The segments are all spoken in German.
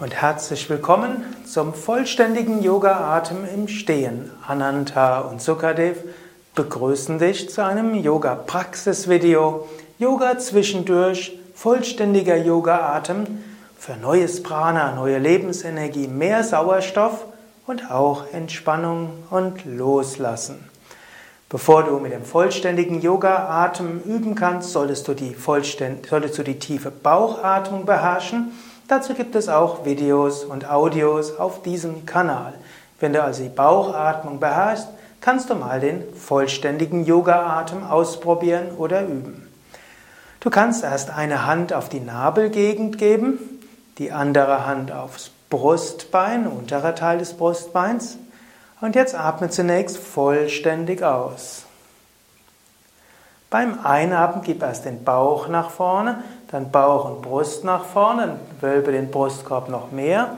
und herzlich willkommen zum vollständigen Yoga-Atem im Stehen. Ananta und Sukadev begrüßen dich zu einem Yoga-Praxis-Video. Yoga zwischendurch, vollständiger Yoga-Atem für neues Prana, neue Lebensenergie, mehr Sauerstoff und auch Entspannung und Loslassen. Bevor du mit dem vollständigen Yoga-Atem üben kannst, solltest du, die solltest du die tiefe Bauchatmung beherrschen Dazu gibt es auch Videos und Audios auf diesem Kanal. Wenn du also die Bauchatmung beherrschst, kannst du mal den vollständigen Yoga-Atem ausprobieren oder üben. Du kannst erst eine Hand auf die Nabelgegend geben, die andere Hand aufs Brustbein, unterer Teil des Brustbeins. Und jetzt atme zunächst vollständig aus. Beim Einatmen gib erst den Bauch nach vorne, dann Bauch und Brust nach vorne, wölbe den Brustkorb noch mehr.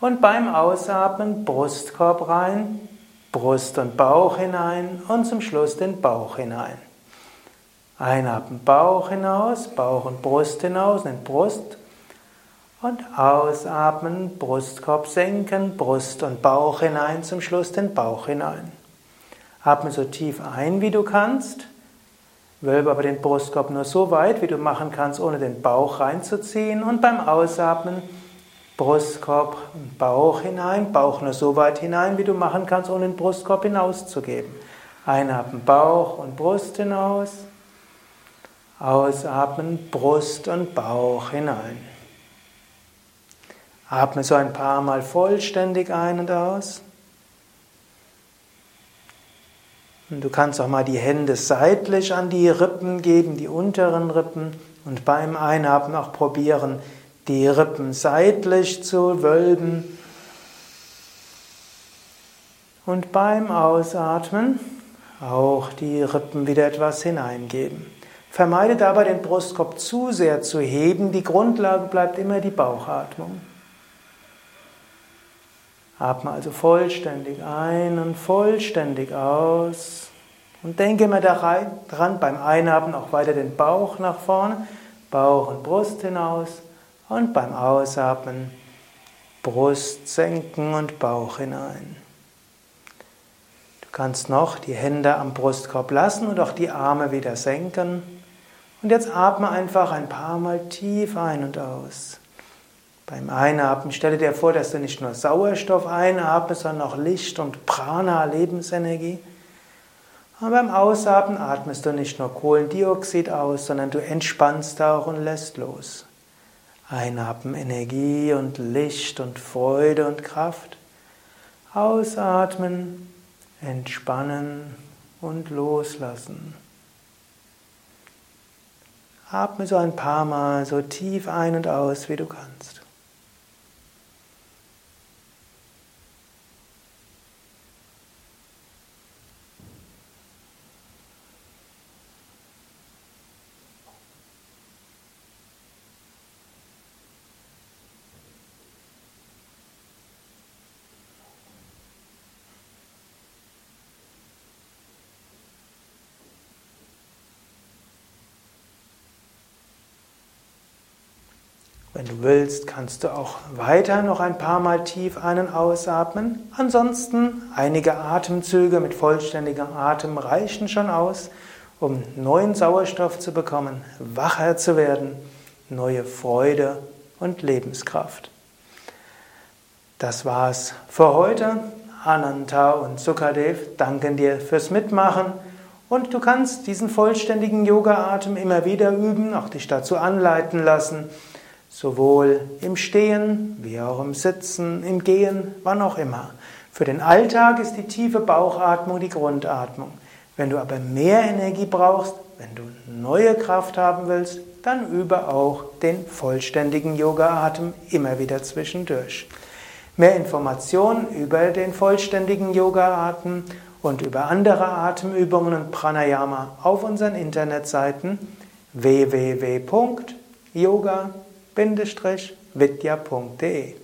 Und beim Ausatmen Brustkorb rein, Brust und Bauch hinein und zum Schluss den Bauch hinein. Einatmen Bauch hinaus, Bauch und Brust hinaus, in Brust. Und ausatmen, Brustkorb senken, Brust und Bauch hinein, zum Schluss den Bauch hinein. Atme so tief ein, wie du kannst. Wölbe aber den Brustkorb nur so weit, wie du machen kannst, ohne den Bauch reinzuziehen. Und beim Ausatmen Brustkorb und Bauch hinein, Bauch nur so weit hinein, wie du machen kannst, ohne den Brustkorb hinauszugeben. Einatmen Bauch und Brust hinaus. Ausatmen Brust und Bauch hinein. Atme so ein paar Mal vollständig ein und aus. Und du kannst auch mal die Hände seitlich an die Rippen geben, die unteren Rippen. Und beim Einatmen auch probieren, die Rippen seitlich zu wölben. Und beim Ausatmen auch die Rippen wieder etwas hineingeben. Vermeide dabei den Brustkorb zu sehr zu heben. Die Grundlage bleibt immer die Bauchatmung. Atme also vollständig ein und vollständig aus. Und denke immer daran, beim Einatmen auch weiter den Bauch nach vorne, Bauch und Brust hinaus. Und beim Ausatmen Brust senken und Bauch hinein. Du kannst noch die Hände am Brustkorb lassen und auch die Arme wieder senken. Und jetzt atme einfach ein paar Mal tief ein und aus. Beim Einatmen stelle dir vor, dass du nicht nur Sauerstoff einatmest, sondern auch Licht und Prana, Lebensenergie. Und beim Ausatmen atmest du nicht nur Kohlendioxid aus, sondern du entspannst auch und lässt los. Einatmen Energie und Licht und Freude und Kraft. Ausatmen, entspannen und loslassen. Atme so ein paar Mal so tief ein und aus, wie du kannst. Wenn du willst, kannst du auch weiter noch ein paar Mal tief einen ausatmen. Ansonsten einige Atemzüge mit vollständigem Atem reichen schon aus, um neuen Sauerstoff zu bekommen, wacher zu werden, neue Freude und Lebenskraft. Das war's für heute. Ananta und Sukadev danken dir fürs Mitmachen und du kannst diesen vollständigen Yoga-Atem immer wieder üben, auch dich dazu anleiten lassen sowohl im Stehen wie auch im Sitzen, im Gehen, wann auch immer. Für den Alltag ist die tiefe Bauchatmung die Grundatmung. Wenn du aber mehr Energie brauchst, wenn du neue Kraft haben willst, dann übe auch den vollständigen Yoga-Atem immer wieder zwischendurch. Mehr Informationen über den vollständigen Yoga-Atem und über andere Atemübungen und Pranayama auf unseren Internetseiten www.yoga.com vidya.de